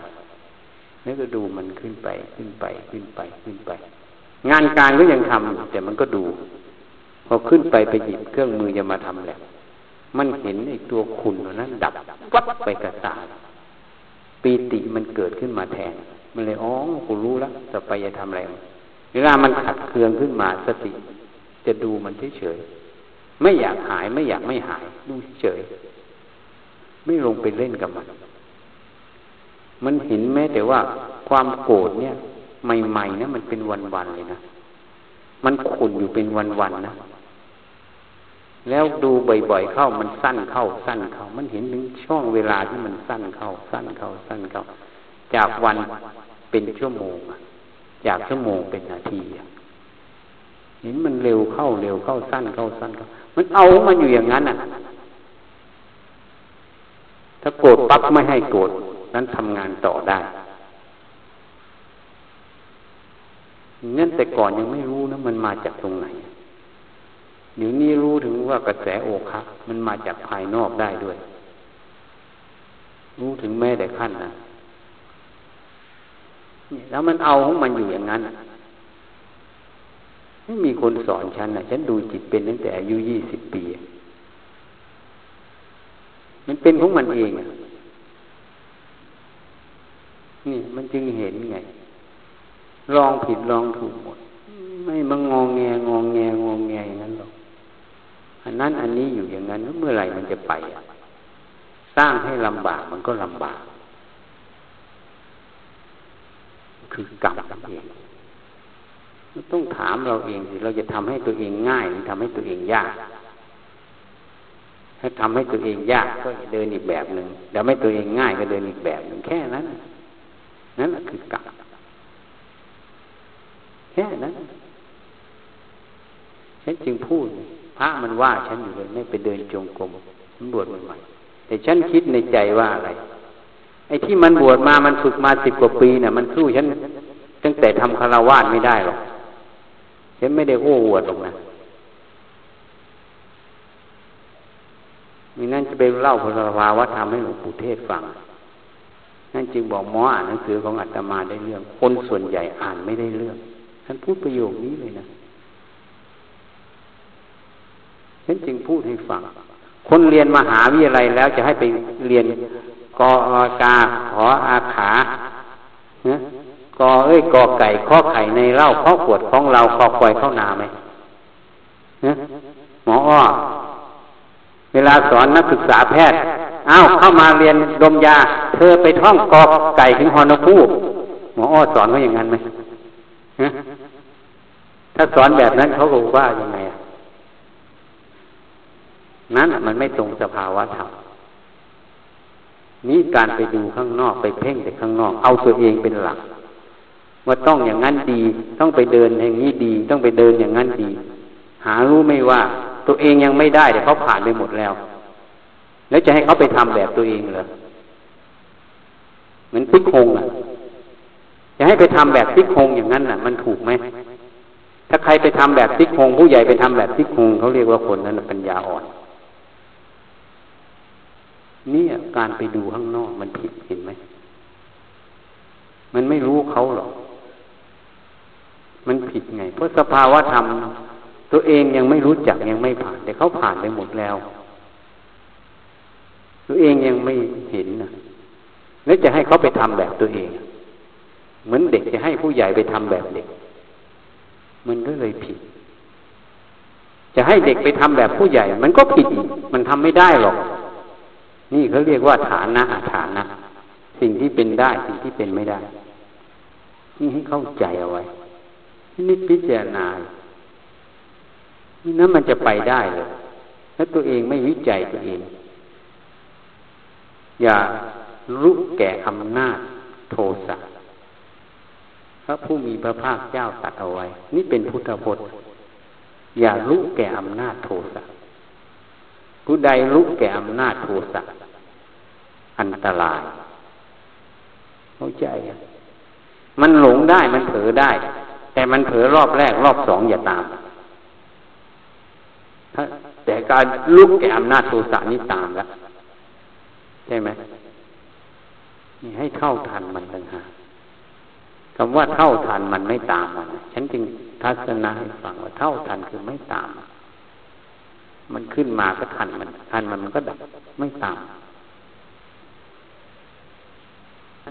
แล้วก็ดูมันขึ้นไปขึ้นไปขึ้นไปขึ้นไป งานการก็ยังทำแต่มันก็ดู พอขึ้นไปไปหยิบเครื่องมือจะมาทำแหละมันเห็นไอ้ตัวขุนนั้นดับวัดไปกระตาปีติมันเกิดขึ้นมาแทน มันเลยอ๋อกูรู้แล้วต่อไปจะทำอะไรเวลามันขัดเคืองขึ้นมาสติ จะดูมันเฉยๆไม่อยากหายไม่อยากไม่หาย ดูเฉยไม่ลงไปเล่นกับมัน มันเห็นแม้แต่ว่าความโกรธเนี่ย ใหม่ๆนะมันเป็นวันๆเลยนะมันขุ่นอยู่เป็นวันๆนะแล้วดูบ่อย ๆ เข้ามันสั้นเข้า สั้นเข้า มันเห็นถึงช่วงเวลาที่มันสั้นเข้า สั้นเข้า สั้นเข้า จากวันเป็นชั่วโมงจากชั่วโมงเป็นนาทีเห็นมันเร็วเข้าเร็วเข้าสั้นเข้าสั้นเข้า มันเอามันอยู่อย่างนั้นอะ ถ้าโกรธปั๊บไม่ให้โกรธ นั้นทำงานต่อได้งั้นแต่ก่อนยังไม่รู้นะมันมาจากตรงไหนเดี๋ยวนี้รู้ถึงว่ากระแสโอคะมันมาจากภายนอกได้ด้วย รู้ถึงแม้แต่ขั้นนะแล้วมันเอาของมันอยู่อย่างนั้นไม่มีคนสอนฉันนะฉันดูจิตเป็นตั้งแต่อายุยี่สิบปี มันเป็นของมันเอง นี่มันจึงเห็นไงลองผิดลองถูกหมด ไม่มางองแงงองแงงองแงอย่างนั้นหรอกอันนั้นอันนี้อยู่อย่างนั้นเมื่อไหร่มันจะไปสร้างให้ลำบากมันก็ลำบาก คือกรรมเองต้องถามเราเองสิเราจะทำให้ตัวเองง่ายหรือทำให้ตัวเองยากถ้าทำให้ตัวเองยากก็เดินอีกแบบหนึ่งเดี๋ยวไม่ตัวเองง่ายก็เดินอีกแบบหนึ่งแค่นั้น นั่นแหละคือกรรมแค่นั้นฉันจึงพูดพระมันว่าฉันอยู่เลยไม่ไปเดินจงกรมมันบวชใหม่แต่ฉันคิดในใจว่าอะไร ไอ้ที่มันบวชมามันฝึกมาสิบกว่าปีเนี่ยมันสู้ฉันตั้งแต่ทำคารวาสไม่ได้หรอกฉันไม่ได้โอ้อวดหรอกนะมีนั่นจะไปเล่าพลภาวะทำให้หลวงปู่เทศฟัง นั่นจึงบอกหมออ่านหนังสือของอาตมาได้เรื่อง คนส่วนใหญ่อ่านไม่ได้เรื่องฉันพูดประโยคนี้เลยนะฉันจึงพูดให้ฟัง คนเรียนมหาวิทยาลัยแล้วจะให้ไปเรียนกอกาขออาขากอเอ้ยกอไก่ข้อไข่ในเล่าข้อขวดของเราคอควายข้านาไหมหมออ้อเวลาสอนนักศึกษาแพทย์อ้าวเข้ามาเรียนดมยา เธอไปท่องกอกไก่ถึงฮอนคูหมออ้อสอนเขาอย่างนั้นไหมถ้าสอนแบบนั้นเขาบอกว่ายังไงนั้นมันไม่ตรงสภาวะธรรมนี้การไปดูข้างนอกไปเพ่งแต่ข้างนอก เอาตัวเองเป็นหลัก ว่าต้องอย่างนั้นดี ต้องไปเดินอย่างนี้ดี ต้องไปเดินอย่างนั้นดี หารู้ไม่ว่า ตัวเองยังไม่ได้แต่เขาผ่านไปหมดแล้ว แล้วจะให้เขาไปทำแบบตัวเองเหรอ เหมือนพิกคงอะจะให้ไปทำแบบพิกคงอย่างนั้นอะ มันถูกไหมถ้าใครไปทำแบบพิกคงผู้ใหญ่ไปทำแบบพิกคงเขาเรียกว่าคนนั้นปัญญาอ่อนเนี่ยการไปดูข้างนอกมันผิดเห็นไหมมันไม่รู้เขาหรอกมันผิดไง เพราะสภาวะธรรมตัวเองยังไม่รู้จักยังไม่ผ่าน แต่เขาผ่านไปหมดแล้ว ตัวเองยังไม่เห็นนะ แล้วจะให้เขาไปทำแบบตัวเอง เหมือนเด็กจะให้ผู้ใหญ่ไปทำแบบเด็ก มันก็เลยผิด จะให้เด็กไปทำแบบผู้ใหญ่ มันก็ผิดอีกมันทำไม่ได้หรอก นี่เขาเรียกว่าฐานะฐานะ สิ่งที่เป็นได้สิ่งที่เป็นไม่ได้นี่ให้เข้าใจเอาไว้นี่พิจารณานี่นั้นมันจะไปได้เลยถ้าตัวเองไม่วิจัยตัวเอง อย่า รู้แก่อำนาจโทสะพระผู้มีพระภาคเจ้าตัดเอาไว้ นี่เป็นพุทธพจน์ อย่ารู้แก่อำนาจโทสะผู้ใดรู้แก่อำนาจโทสะอันตราย เข้าใจมันหลงได้มันเผลอได้ แต่มันเผลอรอบแรกรอบสองอย่าตามแต่การลุกแก่อำนาจโทสะนี่ตามแล้วใช่ไหม นี่ให้เท่าทันมันต่างหากคำว่าเท่าทันมันไม่ตามมันฉันจึงทัศนะให้ฟังว่าเท่าทันคือไม่ตาม มันขึ้นมาก็ทันมันทันมันมันก็ดับไม่ตาม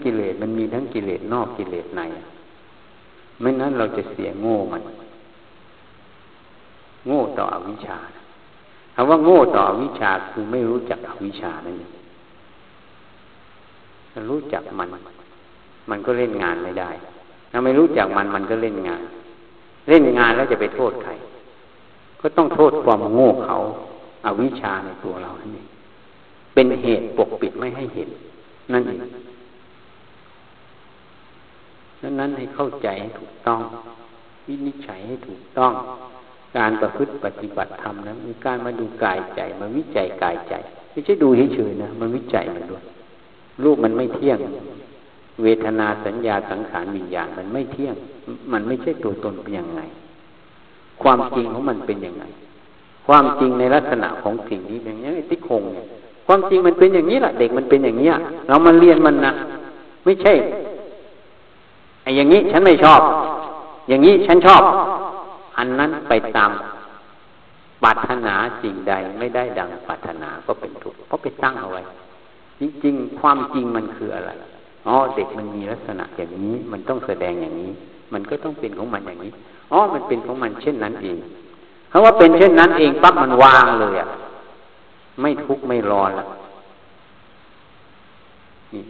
กิเลสมันมีทั้งกิเลสนอกกิเลสในไม่นั้นเราจะเสียโง่มัน โง่ต่ออวิชชาคำว่าโง่ต่ออวิชชาคือไม่รู้จักอวิชชานั่นเอง ถ้ารู้จักมัน มันก็เล่นงานไม่ได้ ถ้าไม่รู้จักมันมันก็เล่นงาน เล่นงานแล้วจะไปโทษใคร ก็ต้องโทษความโง่เขาอาวิชชาในตัวเรานี่เป็นเหตุปกปิดไม่ให้เห็น นั่นเองดังนั้นให้เข้าใจให้ถูกต้อง วินิจฉัยให้ถูกต้อง การประพฤติปฏิบัติธรรมนะมีการมาดูกายใจ มาวิจัยกายใจ ไม่ใช่ดูเฉยๆนะ มันวิจัยมันด้วย รูปมันไม่เที่ยง เวทนาสัญญาสังขารวิญญาณมันไม่เที่ยง มันไม่ใช่ตัวตนเป็นยังไง ความจริงของมันเป็นยังไง ความจริงในลักษณะของสิ่งนี้อย่างนี้ติ๊กคงเนี่ยความจริงมันเป็นอย่างนี้แหละเด็กมันเป็นอย่างนี้เรามาเรียนมันนะไม่ใช่ไอ้อย่างนี้ฉันไม่ชอบ อย่างนี้ฉันชอบ อันนั้นไปตามปรารถนาสิ่งใดไม่ได้ดังปรารถนาก็เป็นทุกข์เพราะไปตั้งเอาไว้ จริงๆ ความจริงมันคืออะไรอ๋อเด็กมันมีลักษณะอย่างนี้ มันต้องแสดงอย่างนี้ มันก็ต้องเป็นของมันอย่างนี้อ๋อมันเป็นของมันเช่นนั้นเองเพราะว่าเป็นเช่นนั้นเองปั๊บมันวางเลยอะไม่ทุกข์ไม่รอแล้วนี่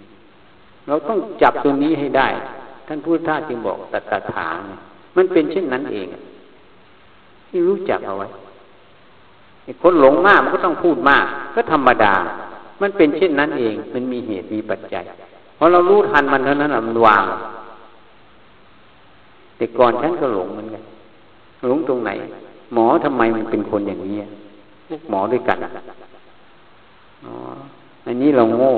เราต้องจับตัวนี้ให้ได้ ท่านพุทธทาสจึงบอกตัตถามันเป็นเช่นนั้นเองที่รู้จักเอาไว้คนหลงมากมันก็ต้องพูดมาก ก็ธรรมดา มันเป็นเช่นนั้นเอง มันมีเหตุมีปัจจัยพอเรารู้ทันมันเท่านั้นมันวาง แต่ก่อนฉันก็หลงเหมือนกันหลงตรงไหน หมอทำไมมันเป็นคนอย่างนี้พวกหมอด้วยกันอ๋ออันนี้เราโง่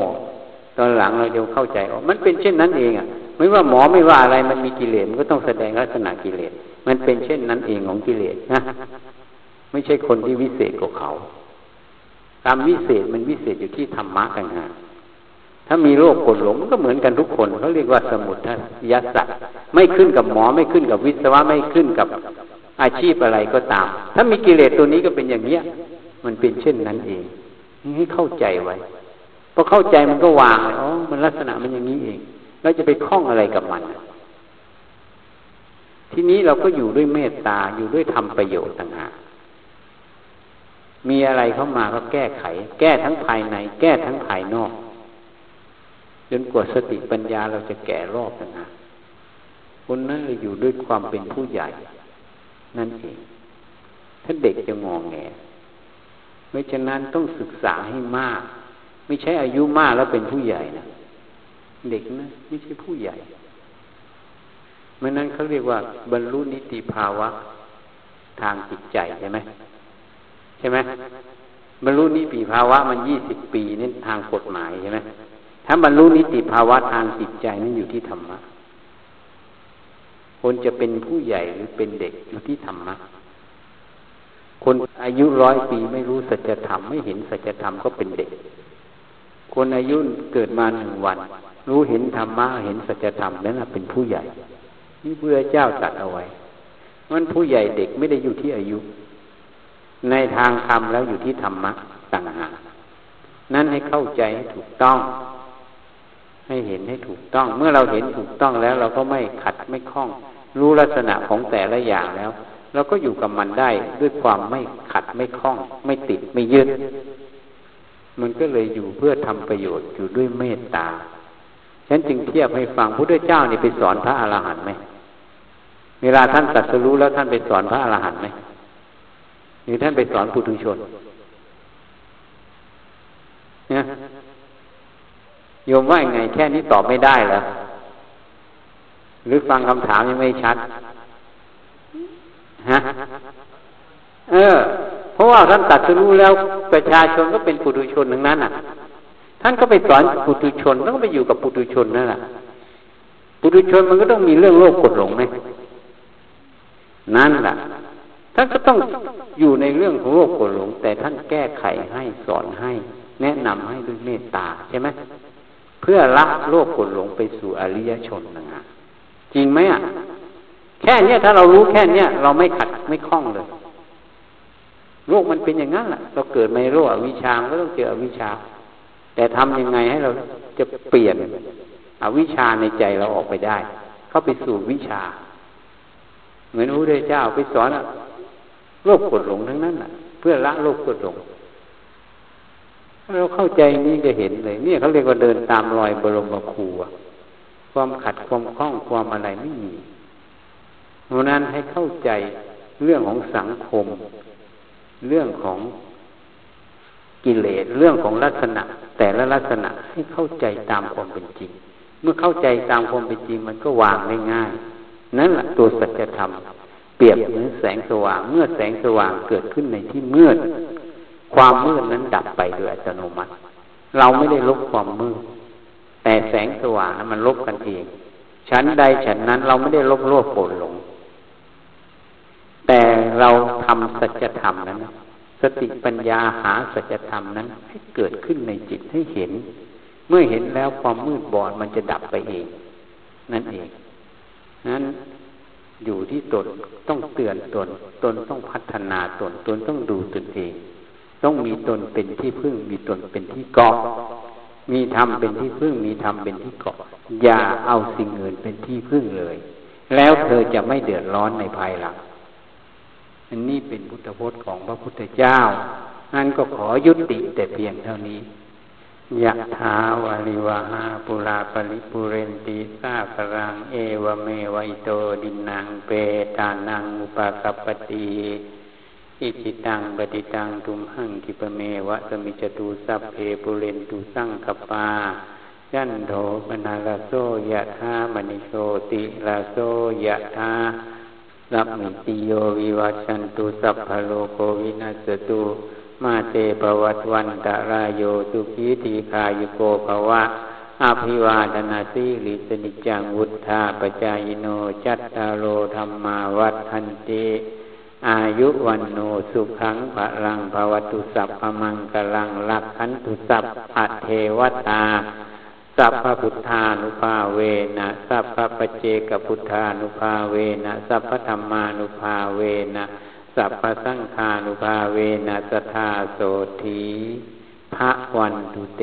ตอนหลังเราจะเข้าใจว่ามันเป็นเช่นนั้นเองอะ ไม่ว่าหมอไม่ว่าอะไรมันมีกิเลสมันก็ต้องแสดงลักษณะกิเลสมันเป็นเช่นนั้นเองของกิเลสนะไม่ใช่คนที่วิเศษกว่าเขา ตามวิเศษมันวิเศษอยู่ที่ธรรมะกันฮะถ้ามีโรคกดหลงมันก็เหมือนกันทุกคนเขาเรียกว่าสมุทัยสัตว์ไม่ขึ้นกับหมอไม่ขึ้นกับวิศวะไม่ขึ้นกับอาชีพอะไรก็ตาม ถ้ามีกิเลสตัวนี้ก็เป็นอย่างเนี้ย มันเป็นเช่นนั้นเองนี่ให้เข้าใจไว้พอเข้าใจมันก็วางเลยอ๋อมันลักษณะมันอย่างนี้เองเราจะไปคล้องอะไรกับมัน ทีนี้เราก็อยู่ด้วยเมตตาอยู่ด้วยทำประโยชน์ต่างหาก มีอะไรเข้ามาก็แก้ไข แก้ทั้งภายใน แก้ทั้งภายนอกจนกว่าสติปัญญาเราจะแก่รอบนะคนนั้นเลยอยู่ด้วยความเป็นผู้ใหญ่ นั่นเองถ้าเด็กจะงองแงเพราะฉะนั้นต้องศึกษาให้มาก ไม่ใช่อายุมากแล้วเป็นผู้ใหญ่นะเด็กนะไม่ใช่ผู้ใหญ่เมื่อนั้นเขาเรียกว่าบรรลุนิติภาวะทางจิตใจใช่ไหม ใช่ไหมบรรลุนิติภาวะมันยี่สิบปีนี่ทางกฎหมายใช่ไหมถ้าบรรลุนิติภาวะทางจิตใจนั่นอยู่ที่ธรรมะคนจะเป็นผู้ใหญ่หรือเป็นเด็กอยู่ที่ธรรมะคนอายุร้อยปีไม่รู้สัจธรรมไม่เห็นสัจธรรมก็เป็นเด็ก คนอายุเกิดมาหนึ่งวัน รู้เห็นธรรมะเห็นสัจธรรมนั่นเป็นผู้ใหญ่นี่เพื่อเจ้าตัดเอาไว้มันผู้ใหญ่เด็กไม่ได้อยู่ที่อายุ ในทางธรรมแล้วอยู่ที่ธรรมะต่างหากนั้นให้เข้าใจให้ถูกต้อง ให้เห็นให้ถูกต้อง เมื่อเราเห็นถูกต้องแล้ว เราก็ไม่ขัดไม่คล้อง รู้ลักษณะของแต่ละอย่างแล้วเราก็อยู่กับมันได้ด้วยความไม่ขัดไม่คล้อง ไม่ติดไม่ยึดมันก็เลยอยู่เพื่อทำประโยชน์อยู่ด้วยเมตตาฉันจึงเทียบให้ฟังพระพุทธเจ้านี่ไปสอนพระอรหันต์ไหมเวลาท่านตัดสรู้แล้วท่านไปสอนพระอรหันต์ไหม หรือท่านไปสอนปุถุชนเนี่ยโยมว่าไง แค่นี้ตอบไม่ได้เหรอหรือฟังคำถามยังไม่ชัดฮะเออ เพราะว่าท่านตัดสู้แล้วประชาชนก็เป็นปุถุชนทั้งนั้นอะ ท่านก็ไปสอนปุถุชนแล้วก็ไปอยู่กับปุถุชนนั่นแหละปุถุชนมันก็ต้องมีเรื่องโลกกดหลงไหมนั่นแหละ ท่านก็ต้องอยู่ในเรื่องของโลกโกรหลง แต่ท่านแก้ไขให้สอนให้ แนะนำให้ด้วยเมตตาใช่ไหมเพื่อละโลกโกรหลงไปสู่อริยชนนะฮะจริงไหมอะแค่เนี้ยถ้าเรารู้แค่เนี้ยเราไม่ขัดไม่คล้องเลยโลกมันเป็นอย่างนั้นแหละเราเกิดในโลกอวิชาก็ต้องเจออวิชา แต่ทำยังไงให้เราจะเปลี่ยนอวิชาในใจเราออกไปได้ เข้าไปสู่วิชา เหมือนพระพุทธเจ้าไปสอน โลกกดหลงทั้งนั้นแหละเพื่อละโลกกดหลงเราเข้าใจนี้จะเห็นเลยเนี่ยเขาเรียกว่าเดินตามรอยบรมครูความขัดความคล้องความอะไรไม่มีเพราะนั้นให้เข้าใจเรื่องของสังคม เรื่องของกิเลสเรื่องของลักษณะ แต่ละลักษณะให้เข้าใจตามความเป็นจริง เมื่อเข้าใจตามความเป็นจริงมันก็วางได้ง่าย นั่นแหละตัวสัจธรรม เปรียบเหมือนแสงสว่าง เมื่อแสงสว่างเกิดขึ้นในที่มืด ความมืดนั้นดับไปโดยอัตโนมัติ เราไม่ได้ลบความมืด แต่แสงสว่างนั้นมันลบกันเอง ชั้นใดฉันนั้นเราไม่ได้ลบโลภโกรธหลง แต่เราทำสัจธรรมนั้น สติปัญญาหาสัจธรรมนั้น ให้เกิดขึ้นในจิตให้เห็น เมื่อเห็นแล้วความมืดบอดมันจะดับไปเอง นั่นเองนั้น อยู่ที่ตนต้องเตือนตน ตนต้องพัฒนาตน ตนต้องดูตนเอง ต้องมีตนเป็นที่พึ่ง มีตนเป็นที่เกาะมีธรรมเป็นที่พึ่ง มีธรรมเป็นที่เกาะอย่าเอาสิ่งอื่นเป็นที่พึ่งเลย แล้วเธอจะไม่เดือดร้อนในภายหลังอันนี้เป็นพุทธพจน์ของพระพุทธเจ้านั้นก็ขอยุติแต่เพียงเท่านี้ ยะถาวาริวะหาปูรา ปะริปูเรนติสาคะรังเอวะเมวะ อิโต ทินนังเปตานังอุปะกัปปะติอิจฉิตังปัตถิตัง ตุมหัง ขิปปะเมวะ สะมิชฌะตุสัพเพปูเรนตุสังกัปปา จันโท ปัณณะระโส ยะถา มะณิโชติระโส ยะถาสัพพีติโยวิวัชชันตุสัพพะโรโควินัสสะตุ มาเตปวัตวันตะรายโยสุขีตีคายุโกภวะอภิวาดนาสีลิสนิจังวุธาปจายโนจัตตาโลธรรมาวัฏทันติอายุวันโนสุขังภะลังภวตุสัพพมังกลังลักขันตุสัพพะเทวตา สัพพพุทธานุภาเวนะสัพพปเจกพุทธานุภาเวนะสัพพธรรมานุภาเวนะ สัพพสังฆานุภาเวนัสธาโสธีพระวันตุเต